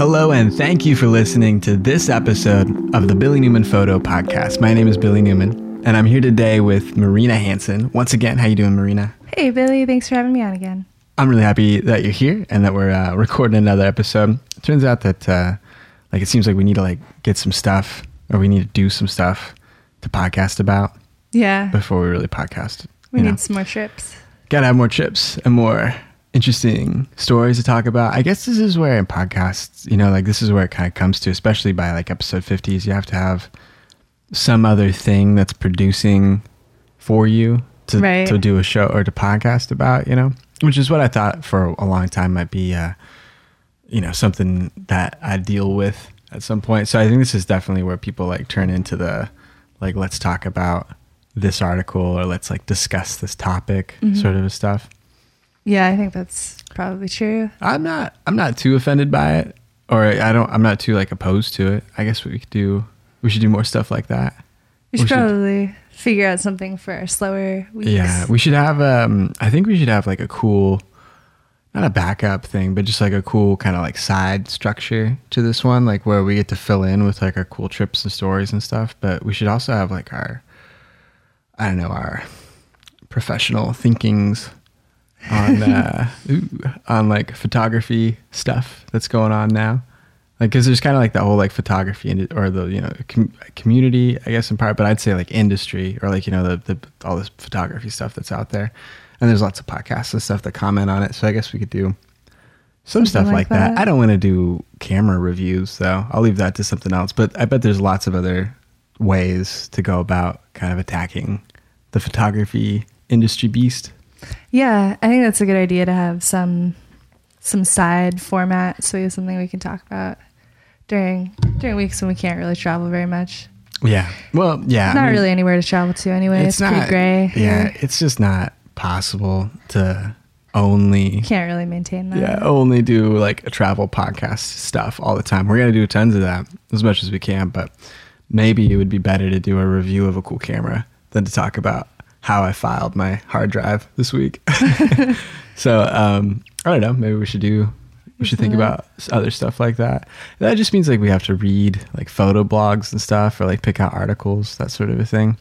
Hello, and thank you for listening to this episode of the Billy Newman Photo Podcast. My name is Billy Newman, and I'm here today with Marina Hanson. Once again, how you doing, Marina? Hey, Billy. Thanks for having me on again. I'm really happy that you're here and that we're uh, recording another episode. It turns out that uh, like it seems like we need to like get some stuff or we need to do some stuff to podcast about Yeah. before we really podcast. we need know. some more trips. Gotta have more chips and more interesting stories to talk about. I guess this is where in podcasts, you know, like this is where it kind of comes to, especially by like episode 50s, you have to have some other thing that's producing for you to, Right. to do a show or to podcast about, you know, which is what I thought for a long time might be, uh, you know, something that I deal with at some point. So I think this is definitely where people like turn into the, like, let's talk about this article or let's like discuss this topic Mhm. sort of stuff. Yeah, I think that's probably true. I'm not I'm not too offended by it or I don't I'm not too like opposed to it. I guess we could do we should do more stuff like that. We should We should- probably figure out something for our slower weeks. Yeah, we should have um I think we should have like a cool not a backup thing, but just like a cool kind of like side structure to this one, like where we get to fill in with like our cool trips and stories and stuff. But we should also have like our I don't know, our professional thinkings on uh ooh, on like photography stuff that's going on now. Like, cause there's kind of like the whole like photography and or the you know com- community, I guess in part, but I'd say like industry or like you know the, the all this photography stuff that's out there, and there's lots of podcasts and stuff that comment on it. So I guess we could do some Something stuff like like that. that. I don't want to do camera reviews though. I'll leave that to something else. But I bet there's lots of other ways to go about kind of attacking the photography industry beast. Yeah, I think that's a good idea to have some some side format so we have something we can talk about during during weeks when we can't really travel very much. Yeah. Well, yeah. I not mean- really anywhere to travel to anyway. It's, pretty gray. Yeah, here. it's just not possible to only Can't really maintain that. yeah only do like a travel podcast stuff all the time. We're gonna do tons of that as much as we can, but maybe it would be better to do a review of a cool camera than to talk about how I filed my hard drive this week. so um, I don't know. Maybe we should do. We should think about other stuff like that. That just means like we have to read like photo blogs and stuff, or like pick out articles, that sort of a thing.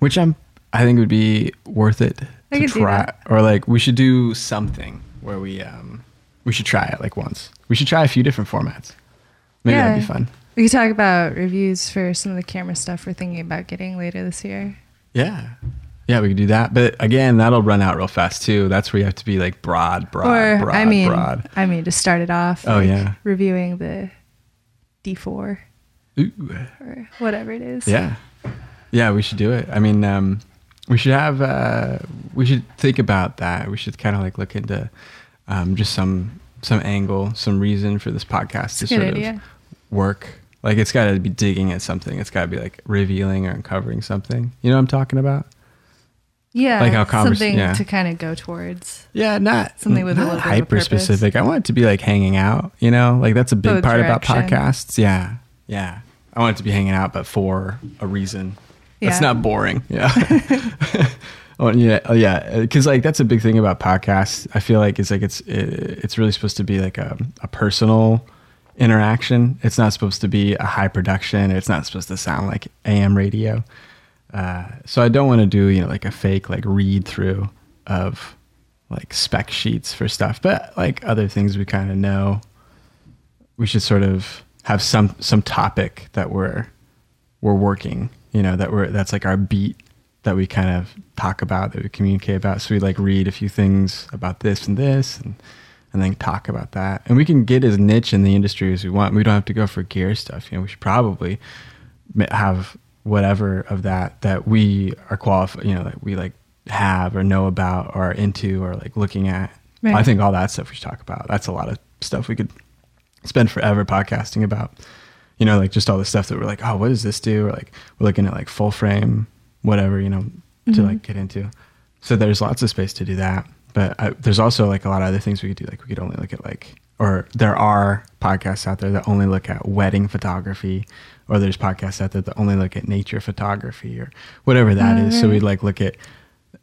Which I'm, I think would be worth it I to try. Or like we should do something where we, um, we should try it like once. We should try a few different formats. Maybe that'd be fun. We could talk about reviews for some of the camera stuff we're thinking about getting later this year. Yeah. Yeah, we could do that. But again, that'll run out real fast too. That's where you have to be like broad, broad, or broad, I mean, broad. I mean to start it off. Oh, like, yeah. reviewing the D4 or whatever it is. Yeah. Yeah, we should do it. I mean, um, we should have, uh, we should think about that. We should kind of like look into um, just some, some angle, some reason for this podcast to a good sort idea. of work. Like it's got to be digging at something. It's got to be like revealing or uncovering something. You know what I'm talking about? Yeah, Like how convers- something yeah. to kind of go towards. Yeah, not Something with a not little bit of hyper specific. I want it to be like hanging out. You know, like that's a big Both part about podcasts. Yeah, yeah. I want it to be hanging out, but for a reason. That's Yeah. not boring. Yeah. oh yeah, oh, yeah. Because like that's a big thing about podcasts. I feel like it's like it's it's really supposed to be like a a personal interaction. It's not supposed to be a high production. It's not supposed to sound like AM radio. Uh, so I don't want to do you know like a fake like read through of like spec sheets for stuff, but like other things we kind of know. We should sort of have some some topic that we're we're working, you know, that we're that's like our beat that we kind of talk about, that we communicate about. So we like read a few things about this and this and and then talk about that. And we can get as niche in the industry as we want. We don't have to go for gear stuff. You know, we should probably have whatever of that that we are qualified, you know, that we like have or know about or are into or like looking at. Right. I think all that stuff we should talk about. That's a lot of stuff we could spend forever podcasting about. You know, like just all the stuff that we're like, oh, what does this do? Or like we're looking at like full frame, whatever, you know, to Mhm. like get into. So there's lots of space to do that. But I, there's also like a lot of other things we could do. Like we could only look at like, or there are podcasts out there that only look at wedding photography, or there's podcasts out there that only look at nature photography or whatever that is. So we'd like look at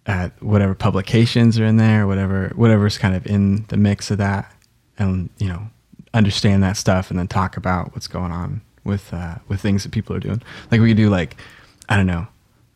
at whatever publications are in there, whatever whatever's kind of in the mix of that, and you know understand that stuff and then talk about what's going on with uh, with things that people are doing. Like we could do like I don't know,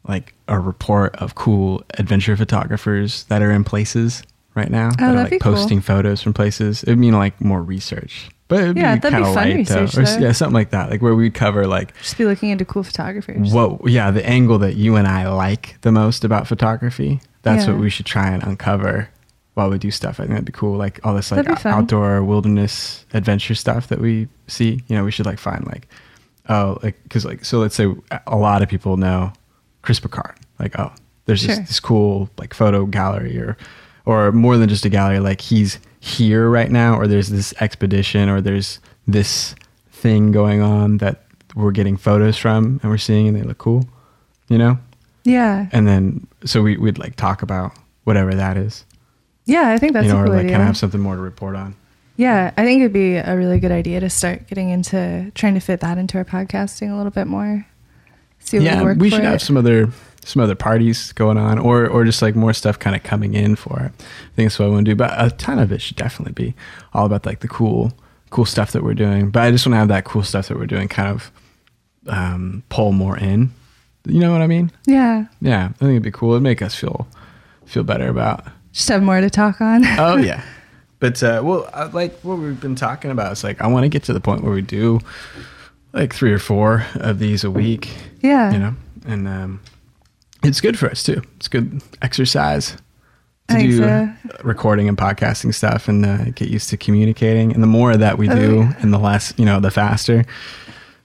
like a report of cool adventure photographers that are in places right now Oh, that'd like be cool. posting photos from places. It'd mean like more research, but it'd Yeah, be that'd be kind of fun light though, research, or though. yeah, something like that. Like where we'd cover like Just be looking into cool photographers. what yeah the angle that you and i like the most about photography that's Yeah. what we should try and uncover while we do stuff i think that'd be cool like all this like That'd be fun. outdoor wilderness adventure stuff that we see you know we should like find like oh like because like so let's say a lot of people know Chris Burkard like oh there's Sure. this, this cool like photo gallery or or more than just a gallery like he's here right now or there's this expedition or there's this thing going on that we're getting photos from and we're seeing and they look cool you know yeah. and then so we, we'd like talk about whatever that is Yeah, I think that's you know a or like idea. kind of have something more to report on Yeah, I think it'd be a really good idea to start getting into trying to fit that into our podcasting a little bit more. See what yeah we should it. have some other some other parties going on or or just like more stuff kind of coming in for it. I think that's what i want to do but a ton of it should definitely be all about like the cool cool stuff that we're doing. But i just want to have that cool stuff that we're doing kind of um pull more in. You know what i mean? Yeah, yeah i think it'd be cool. It'd make us feel feel better about just have more to talk on. oh yeah. But uh well uh, like what we've been talking about is like i want to get to the point where we do like three or four of these a week yeah, you know? And um it's good for us too it's good exercise to do so. recording and podcasting stuff and uh, get used to communicating and the more that we Oh, do yeah. and the less you know the faster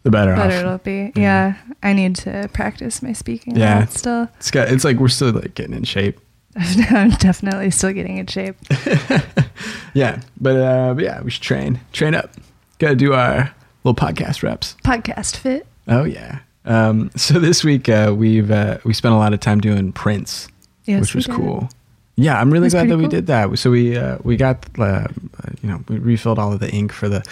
the better, better off it'll be. Yeah, I need to practice my speaking. Yeah. Yeah, still. it's got it's like we're still like getting in shape I'm definitely still getting in shape. yeah but uh but yeah we should train train up gotta do our little podcast reps Podcast fit. oh yeah um so this week uh we've uh we spent a lot of time doing prints Yes, which was cool. Yeah, I'm really glad that we did that. So we uh, we got uh, you know we refilled all of the ink for the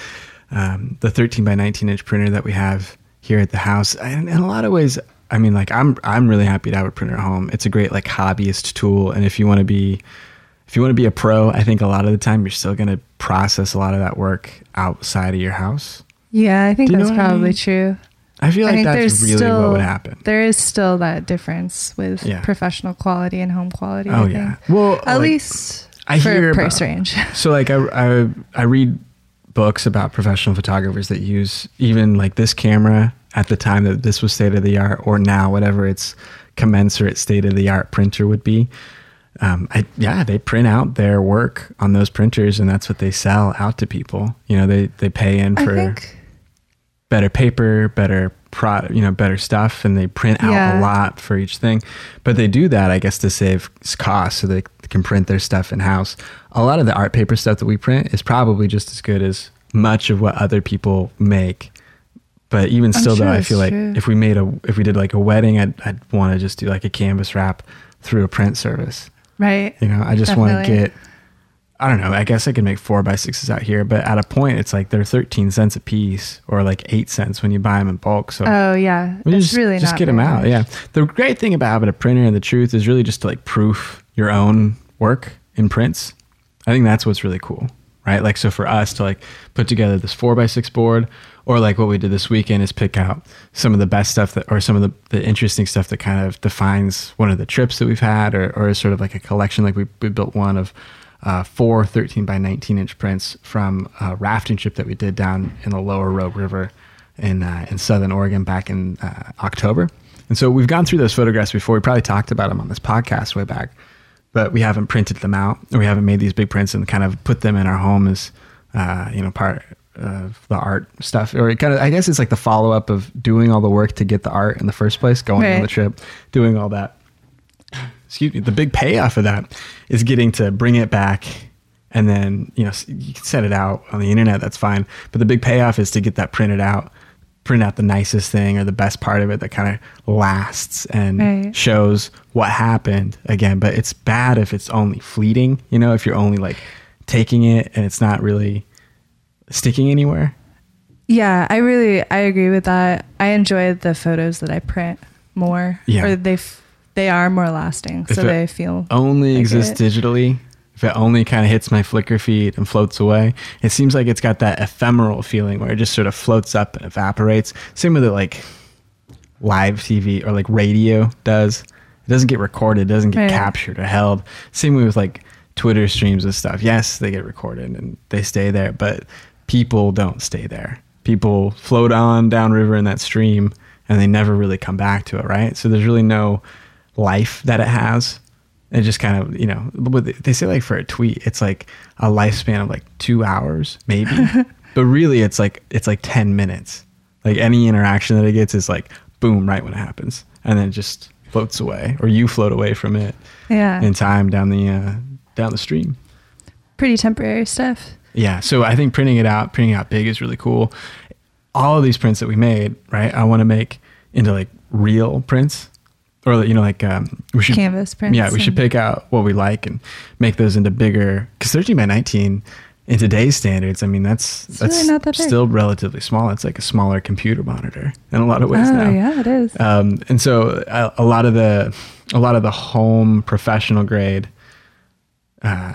um, the 13 by 19 inch printer that we have here at the house. And in a lot of ways, I mean, like I'm I'm really happy to have a printer at home. It's a great like hobbyist tool, and if you want to be if you want to be a pro, I think a lot of the time you're still going to process a lot of that work outside of your house. Yeah, I think Do you know that's what I probably mean? true. I feel like think that's really still what would happen. There is still that difference with Yeah. professional quality and home quality. Oh I yeah. Well, at like- least I for hear price about- range. So like I, I I read books about professional photographers that use even like this camera at the time that this was state of the art or now whatever its commensurate state of the art printer would be. Um, I, yeah, they print out their work on those printers and that's what they sell out to people. You know, they, they pay in I for think better paper, better product, you know, better stuff, and they print out Yeah. a lot for each thing. But they do that, I guess, to save costs, so they can print their stuff in house. A lot of the art paper stuff that we print is probably just as good as much of what other people make. But even I'm still, sure though, I feel like true. if we made a, if we did like a wedding, I'd, I'd want to just do like a canvas wrap through a print service. right. You know, I just want to get. I don't know. I guess I could make four by sixes out here, but at a point, it's like they're thirteen cents a piece, or like eight cents when you buy them in bulk. So Oh yeah, it's just, really just get them out. much. Yeah. The great thing about having a printer and the truth is really just to like proof your own work in prints. I think that's what's really cool, right? Like, so for us to like put together this four by six board, or like what we did this weekend is pick out some of the best stuff that, or some of the, the interesting stuff that kind of defines one of the trips that we've had, or, or is sort of like a collection. Like we, we built one of uh, four 13 by 19 inch prints from a rafting trip that we did down in the lower Rogue River in, uh, in Southern Oregon back in uh, October. And so we've gone through those photographs before. We probably talked about them on this podcast way back but we haven't printed them out or we haven't made these big prints and kind of put them in our home as uh, you know part of the art stuff or it kind of i guess it's like the follow-up of doing all the work to get the art in the first place going on the trip doing all that excuse me the big payoff of that is getting to bring it back and then you know you can set it out on the internet that's fine but the big payoff is to get that printed out print out the nicest thing or the best part of it that kind of lasts and Right. shows what happened again but it's bad if it's only fleeting you know if you're only like taking it and it's not really sticking anywhere Yeah, I really I agree with that. I enjoy the photos that I print more. Yeah. Or they f- they are more lasting, If so they feel only like exists it. digitally if it only kind of hits my Flickr feed and floats away, it seems like it's got that ephemeral feeling where it just sort of floats up and evaporates. Same with it like live TV or like radio does. It doesn't get recorded, it doesn't get Right. captured or held. Same way with like Twitter streams and stuff. Yes, they get recorded and they stay there, but people don't stay there. People float on downriver in that stream and they never really come back to it, right? So there's really no life that it has. It just kind of, you know, they- they say like for a tweet, it's like a lifespan of like two hours, maybe. but really, it's like it's like ten minutes. Like any interaction that it gets is like boom, right when it happens, and then it just floats away, or you float away from it Yeah. in time down the uh, down the stream. Pretty temporary stuff. Yeah, so I think printing it out, printing out big is really cool. All of these prints that we made, right? I want to make into like real prints, or you know, like um, we should Canvas prints. yeah, we should pick out what we like and make those into bigger. Because 13 by 19 in today's standards, I mean, that's It's that's really that still relatively small. It's like a smaller computer monitor in a lot of ways Oh now. yeah, it is. Um, and so a, a lot of the a lot of the home professional grade, uh,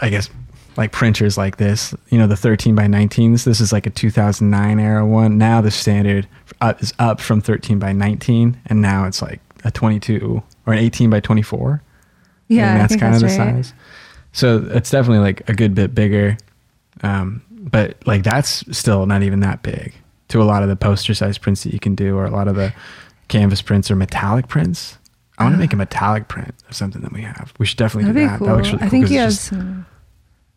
I guess, like printers like this, you know, the 13 by 19s. This is like a 2009 era one. Now the standard up, is up from 13 by 19, and now it's like a 22 or an 18 by 24. yeah, and I that's think kind that's of the right. size. So it's definitely like a good bit bigger, um, but like that's still not even that big to a lot of the poster size prints that you can do, or a lot of the canvas prints or metallic prints. I want to make a metallic print of something that we have. We should definitely That'd do that. cool. That looks really I cool think 'cause you have some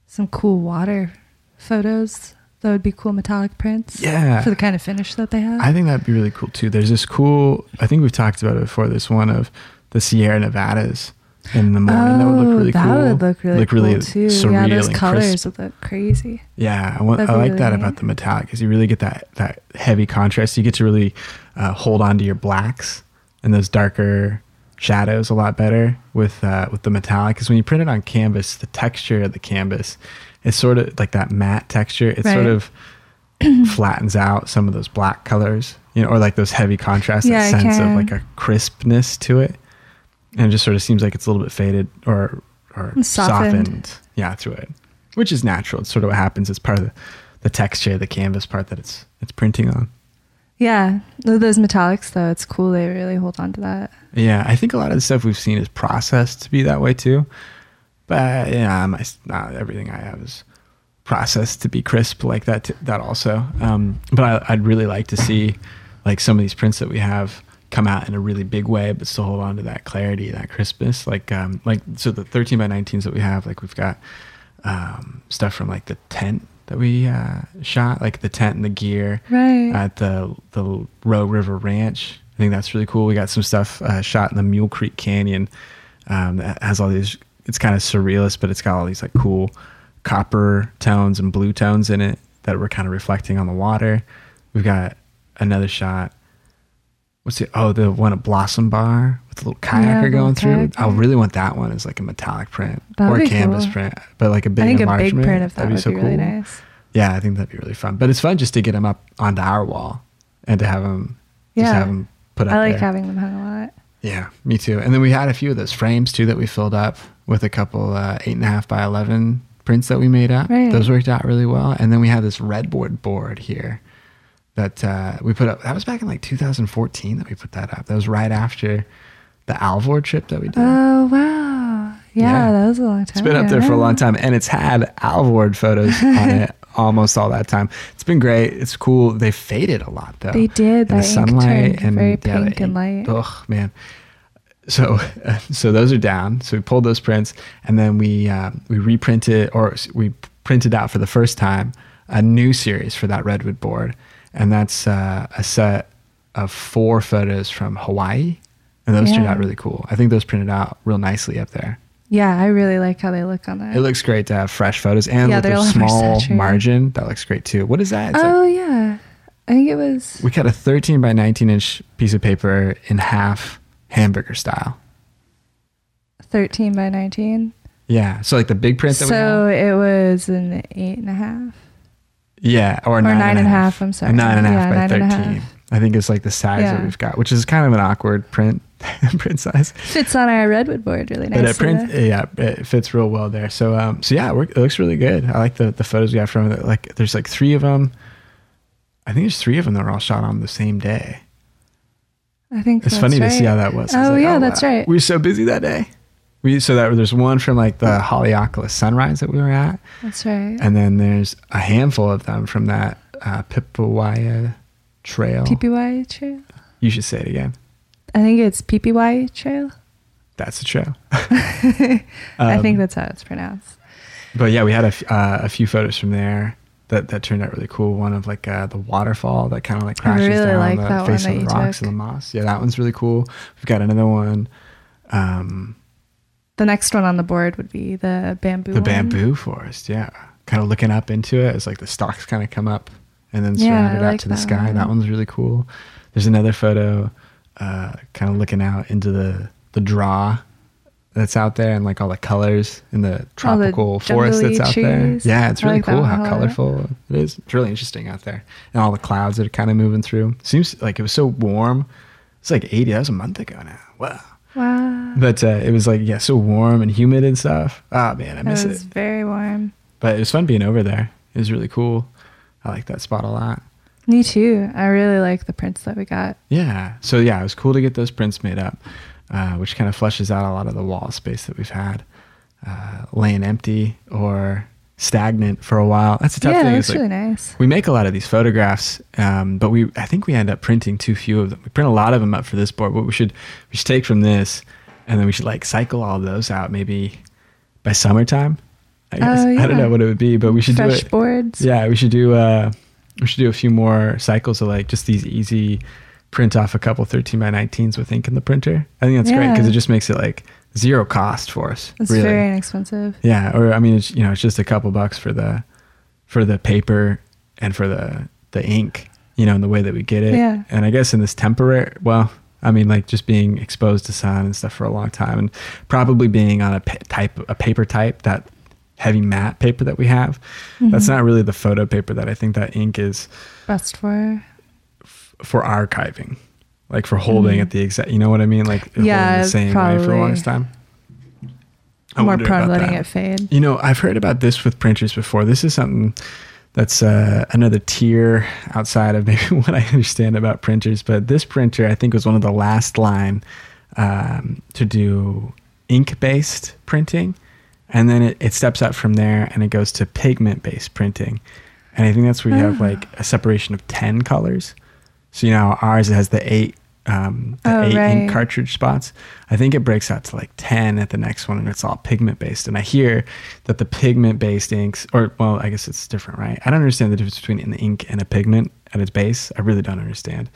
some cool water photos. That would be cool metallic prints. Yeah. For the kind of finish that they have. I think that'd be really cool too. There's this cool. I think we've talked about it before. This one of the Sierra Nevadas in the morning. that would look really Oh, that cool. would look really look cool really too. surreal yeah, those colors crisp. would look crazy. Yeah, I, want, I like really that neat. about the metallic because you really get that that heavy contrast. You get to really uh, hold on to your blacks and those darker shadows a lot better with uh, with the metallic. Because when you print it on canvas, the texture of the canvas is sort of like that matte texture. It sort of flattens out some of those black colors, you know, or like those heavy contrasts. Yeah, that sense of like a crispness to it, and it just sort of seems like it's a little bit faded or or softened. softened yeah through it which is natural it's sort of what happens it's part of the, the texture of the canvas part that it's it's printing on Yeah, those metallics though, it's cool. They really hold on to that. yeah i think a lot of the stuff we've seen is processed to be that way too but yeah my, not everything i have is processed to be crisp like that that also um, but I, i'd really like to see like some of these prints that we have come out in a really big way but still hold on to that clarity that crispness like um like so the 13 by 19s that we have like we've got um stuff from like the tent that we uh shot like the tent and the gear Right. at the the Rogue River Ranch. I think that's really cool. We got some stuff uh, shot in the Mule Creek Canyon um, that has all these. It's kind of surrealist, but it's got all these like cool copper tones and blue tones in it that were kind of reflecting on the water. We've got another shot. What's it? Oh, the one at Blossom Bar with the little kayaker Yeah, going through. I really want that one as like a metallic print That'd or a canvas cool. print, but like a big I think a big print of that would be so be really cool. nice. Yeah, I think that'd be really fun. But it's fun just to get them up onto our wall and to have them, yeah. just have them put up I like there. having them hung a lot. yeah, me too. And then we had a few of those frames too that we filled up with a couple uh, eight and a half by eleven prints that we made up. Right. Those worked out really well. And then we had this redboard board here that uh, we put up. That was back in like 2014 that we put that up. That was right after the Alvord trip that we did. Oh wow! Yeah, Yeah. that was a long time. It's been up there for a long time, and it's had Alvord photos on it almost all that time. It's been great. It's cool. They faded a lot though. They did. in That ink turned very yeah, the pink and light. Ugh, man. So, so those are down. So we pulled those prints, and then we uh, we reprinted or we printed out for the first time a new series for that redwood board, and that's uh, a set of four photos from Hawaii, and those turned out really cool. I think those printed out real nicely up there. Yeah, I really like how they look on that. It looks great to have fresh photos and Yeah, with a a lot more small margin. That looks great too. What is that? It's like- oh yeah, I think it was. we cut a 13 by 19 inch piece of paper in half, hamburger style. 13 by 19. Yeah. So like the big print that we So it was an eight and a half. Yeah, or, Or nine, nine and and a half. half, I'm sorry. Nine and a half Yeah, by nine and a 13. half. I think it's like the size that we've got, which is kind of an awkward print print size. Fits on our redwood board really But nicely. it print, yeah, it fits real well there. So, um, so yeah, it, looks really good. I like the the photos we got from it. Like, there's like three of them. I think there's three of them that were all shot on the same day. I think It's funny to see how that was. I was Oh like, yeah, that's wow. right. We were so busy that day. We so that there's one from like the Haleakala sunrise that we were at, That's right. and then there's a handful of them from that uh, Pipawaya Trail. Pipiwai trail. you should say it again. I think it's Pipiwai trail. That's the trail. I Um, think that's how it's pronounced. But yeah, we had a, f- uh, a few photos from there that, that turned out really cool. One of like uh, the waterfall that kind of like crashes really down like the face of the rocks took. and the moss. Yeah, that one's really cool. We've got another one. Um, The next one on the board would be the bamboo. the one. bamboo forest. Yeah, kind of looking up into it as like the stalks kind of come up and then Yeah, surround I it out to the sky. one. That one's really cool. There's another photo, uh, kind of looking out into the the draw that's out there and like all the colors in the tropical forest that's out trees. there. Yeah, it's really like cool how lot. colorful it is. It's really interesting out there, and all the clouds that are kind of moving through. Seems like it was so warm. It's like 80. That was a month ago now. Wow. Wow. But uh, it was like yeah, so warm and humid and stuff. Ah man, I It miss was it. very warm. But it was fun being over there. It was really cool. I like that spot a lot. Me too. I really like the prints that we got. Yeah. So yeah, it was cool to get those prints made up, uh, which kind of flushes out a lot of the wall space that we've had uh, laying empty or stagnant for a while. That's a tough yeah, thing. that's like, really nice. we make a lot of these photographs, um, but we I think we end up printing too few of them. We print a lot of them up for this board. What we should we should take from this, and then we should like cycle all those out maybe by summertime. I guess Oh, I don't know what it would be, but we should Fresh do it. boards. Yeah, we should do uh we should do a few more cycles of like just these easy print off a couple 13 by 19s with ink in the printer. I think that's great because it just makes it like zero cost for us. It's really. very inexpensive. yeah, or I mean it's you know, it's just a couple bucks for the for the paper and for the the ink, you know, and the way that we get it. Yeah. And I guess in this temporary well, I mean like just being exposed to sun and stuff for a long time and probably being on a pa- type a paper type that heavy matte paper that we have. That's Mhm. not really the photo paper that I think that ink is Best for. for archiving, like for holding Mhm. at the exact. You know what I mean? Like Yeah, the same way for the probably. longest time. I more prone to letting that. it fade. You know, I've heard about this with printers before. This is something that's uh, another tier outside of maybe what I understand about printers. But this printer, I think, was one of the last line um, to do ink-based printing, and then it, it steps up from there and it goes to pigment-based printing. And I think that's where you have Ah. like a separation of ten colors. So you know, ours has the eight um, the Oh, eight right. ink cartridge spots. I think it breaks out to like ten at the next one, and it's all pigment based. And I hear that the pigment based inks, or well, I guess it's different, right? I don't understand the difference between an ink and a pigment at its base. I really don't understand.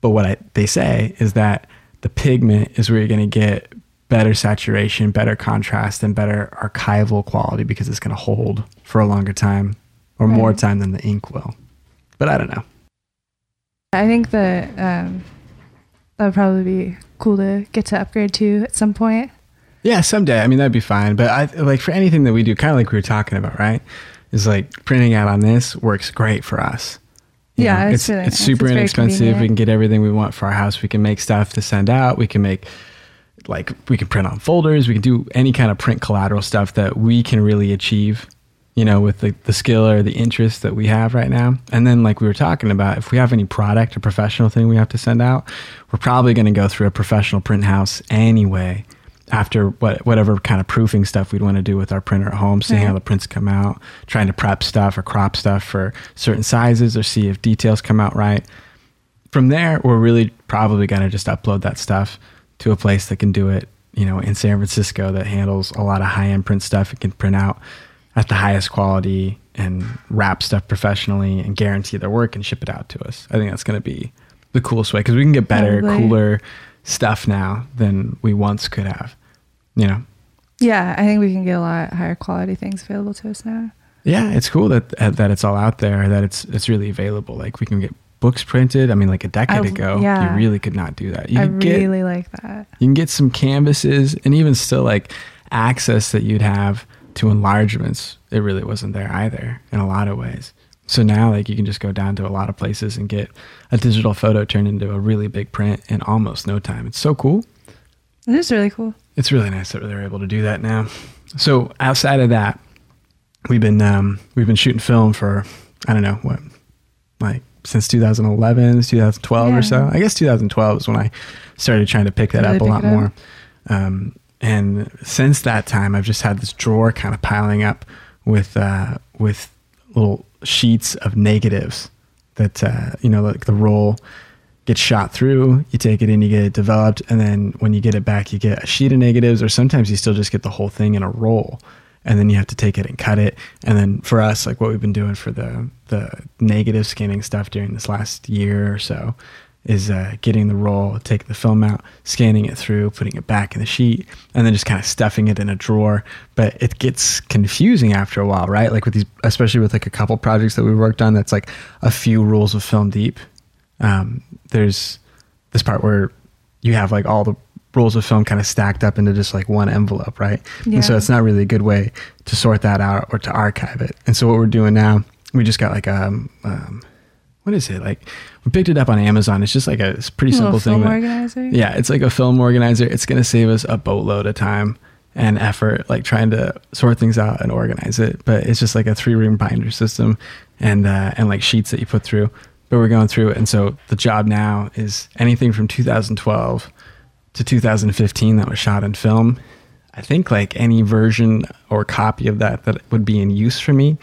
But what I, they say is that the pigment is where you're going to get better saturation, better contrast, and better archival quality because it's going to hold for a longer time or more time than the ink will. But I don't know. I think that um, that would probably be cool to get to upgrade to at some point. Yeah, someday. I mean, that'd be fine. But I like for anything that we do, kind of like we were talking about, right? Is like printing out on this works great for us. You Yeah, know, it's really it's nice. super It's inexpensive. We can get everything we want for our house. We can make stuff to send out. We can make like we can print on folders. We can do any kind of print collateral stuff that we can really achieve. You know, with the, the skill or the interest that we have right now. And then, like we were talking about, if we have any product or professional thing we have to send out, we're probably going to go through a professional print house anyway after what whatever kind of proofing stuff we'd want to do with our printer at home, seeing how the prints come out, trying to prep stuff or crop stuff for certain sizes or see if details come out right. From there, we're really probably going to just upload that stuff to a place that can do it, you know, in San Francisco that handles a lot of high end print stuff. It can print out at the highest quality and wrap stuff professionally and guarantee their work and ship it out to us. I think that's going to be the coolest way because we can get better, Probably. cooler stuff now than we once could have. You know, Yeah, I think we can get a lot higher quality things available to us now. yeah, it's cool that uh, that it's all out there, that it's it's really available. Like we can get books printed. I mean, like a decade I- ago, yeah. you really could not do that. You I get really like that. you can get some canvases and even still like access that you'd have to enlargements. It really wasn't there either in a lot of ways. So now, like, you can just go down to a lot of places and get a digital photo turned into a really big print in almost no time. It's so cool. It is really cool. It's really nice that they're able to do that now. So outside of that, we've been um, we've been shooting film for I don't know what, like since 2011, 2012 Yeah. or so. I guess 2012 is when I started trying to pick that Really up a lot more. Um, and since that time, I've just had this drawer kind of piling up with uh, with little sheets of negatives that uh, you know like the roll gets shot through. You take it in, you get it developed, and then when you get it back, you get a sheet of negatives, or sometimes you still just get the whole thing in a roll, and then you have to take it and cut it. And then for us, like what we've been doing for the the negative scanning stuff during this last year or so, is uh, getting the roll, taking the film out, scanning it through, putting it back in the sheet, and then just kind of stuffing it in a drawer. But it gets confusing after a while, right? Like with these, especially with like a couple projects that we worked on, that's like a few rolls of film deep. Um, there's this part where you have like all the rolls of film kind of stacked up into just like one envelope, right? And so it's not really a good way to sort that out or to archive it. And so what we're doing now, we just got like a um what is it like? We picked it up on Amazon. It's just like a it's a pretty Little simple thing. film organizer. yeah, it's like a film organizer. It's going to save us a boatload of time and effort, like trying to sort things out and organize it. But it's just like a three ring binder system and uh, and like sheets that you put through. But we're going through it, and so the job now is anything from 2012 to 2015 that was shot in film. I think like any version or copy of that that would be in use for me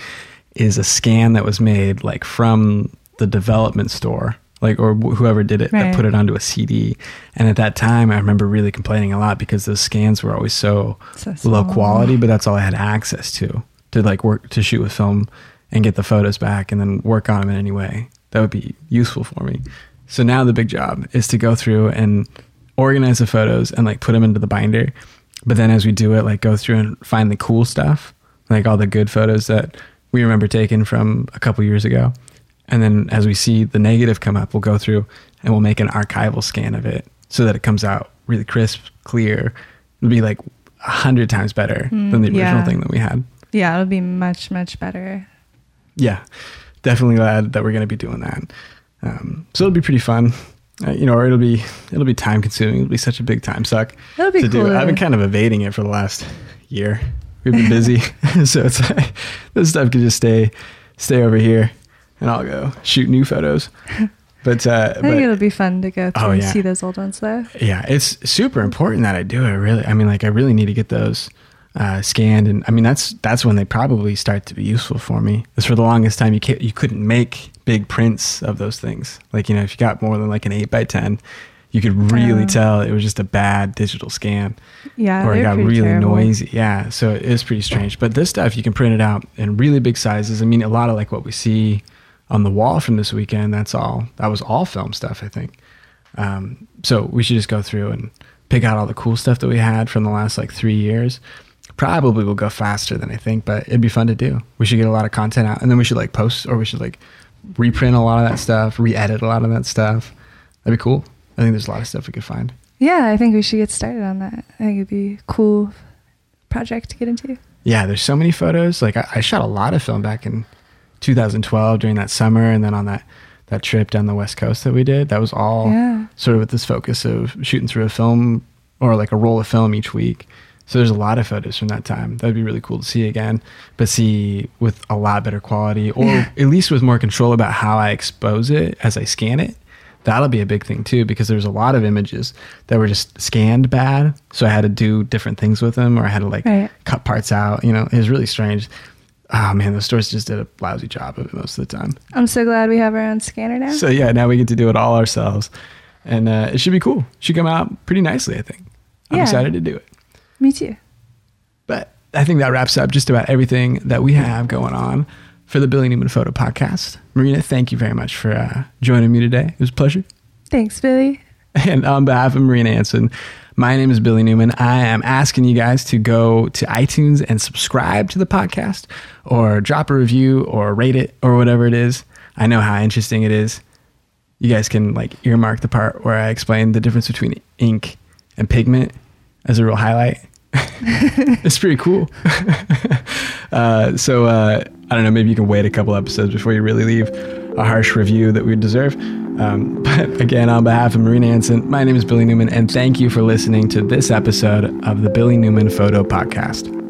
is a scan that was made like from the development store like or wh- whoever did it that put it onto a CD and at that time I remember really complaining a lot because those scans were always so, So low quality but that's all I had access to to like work to shoot with film and get the photos back and then work on them in any way. That would be useful for me. So now the big job is to go through and organize the photos and like put them into the binder. But then as we do it like go through and find the cool stuff like all the good photos that we remember taking from a couple years ago and then as we see the negative come up we'll go through and we'll make an archival scan of it so that it comes out really crisp clear it'll be like a hundred times better than the original yeah. thing that we had Yeah, it'll be much, much better. yeah, definitely glad that we're going to be doing that. Um, so it'll be pretty fun, uh, you know, or it'll be it'll be time consuming. It'll be such a big time suck It'll be to cool. do. I've been kind of evading it for the last year. We've been busy, so it's like this stuff can just stay stay over here, and I'll go shoot new photos. But uh, I think but it'll be fun to go through Oh, and yeah. see those old ones though. yeah, it's super important that I do it. Really, I mean, like I really need to get those uh, scanned, and I mean that's that's when they probably start to be useful for me. Because for the longest time, you can't, you couldn't make big prints of those things. Like you know, if you got more than like an eight by ten, you could really Oh. tell it was just a bad digital scan, Yeah, or it got really terrible. noisy. Yeah, so it is pretty strange. But this stuff you can print it out in really big sizes. I mean, a lot of like what we see on the wall from this weekend. That's all. That was all film stuff, I think. Um, so we should just go through and pick out all the cool stuff that we had from the last like three years. Probably will go faster than I think, but it'd be fun to do. We should get a lot of content out, and then we should like post, or we should like reprint a lot of that stuff, re-edit a lot of that stuff. That'd be cool. I think there's a lot of stuff we could find. Yeah, I think we should get started on that. I think it'd be a cool project to get into. Yeah, there's so many photos. Like I, I shot a lot of film back in 2012 during that summer, and then on that that trip down the west coast that we did. That was all Yeah. sort of with this focus of shooting through a film or like a roll of film each week. So there's a lot of photos from that time. That'd be really cool to see again, but see with a lot better quality, or Yeah. at least with more control about how I expose it as I scan it. That'll be a big thing too, because there's a lot of images that were just scanned bad. So I had to do different things with them, or I had to like Right. cut parts out. You know, it was really strange. Oh man, the stores just did a lousy job of it most of the time. I'm so glad we have our own scanner now. So yeah, now we get to do it all ourselves, and uh, it should be cool. Should come out pretty nicely, I think. I'm Yeah. excited to do it. Me too. But I think that wraps up just about everything that we have going on for the Billy Newman Photo Podcast. Marina, thank you very much for uh, joining me today. It was a pleasure. Thanks, Billy. And on behalf of Marina Hanson, my name is Billy Newman. I am asking you guys to go to iTunes and subscribe to the podcast or drop a review or rate it or whatever it is. I know how interesting it is. You guys can like earmark the part where I explain the difference between ink and pigment as a real highlight. it's pretty cool. uh, so uh, I don't know, maybe you can wait a couple episodes before you really leave a harsh review that we deserve. Um, but again, on behalf of Marina Hanson, my name is Billy Newman, and thank you for listening to this episode of the Billy Newman Photo Podcast.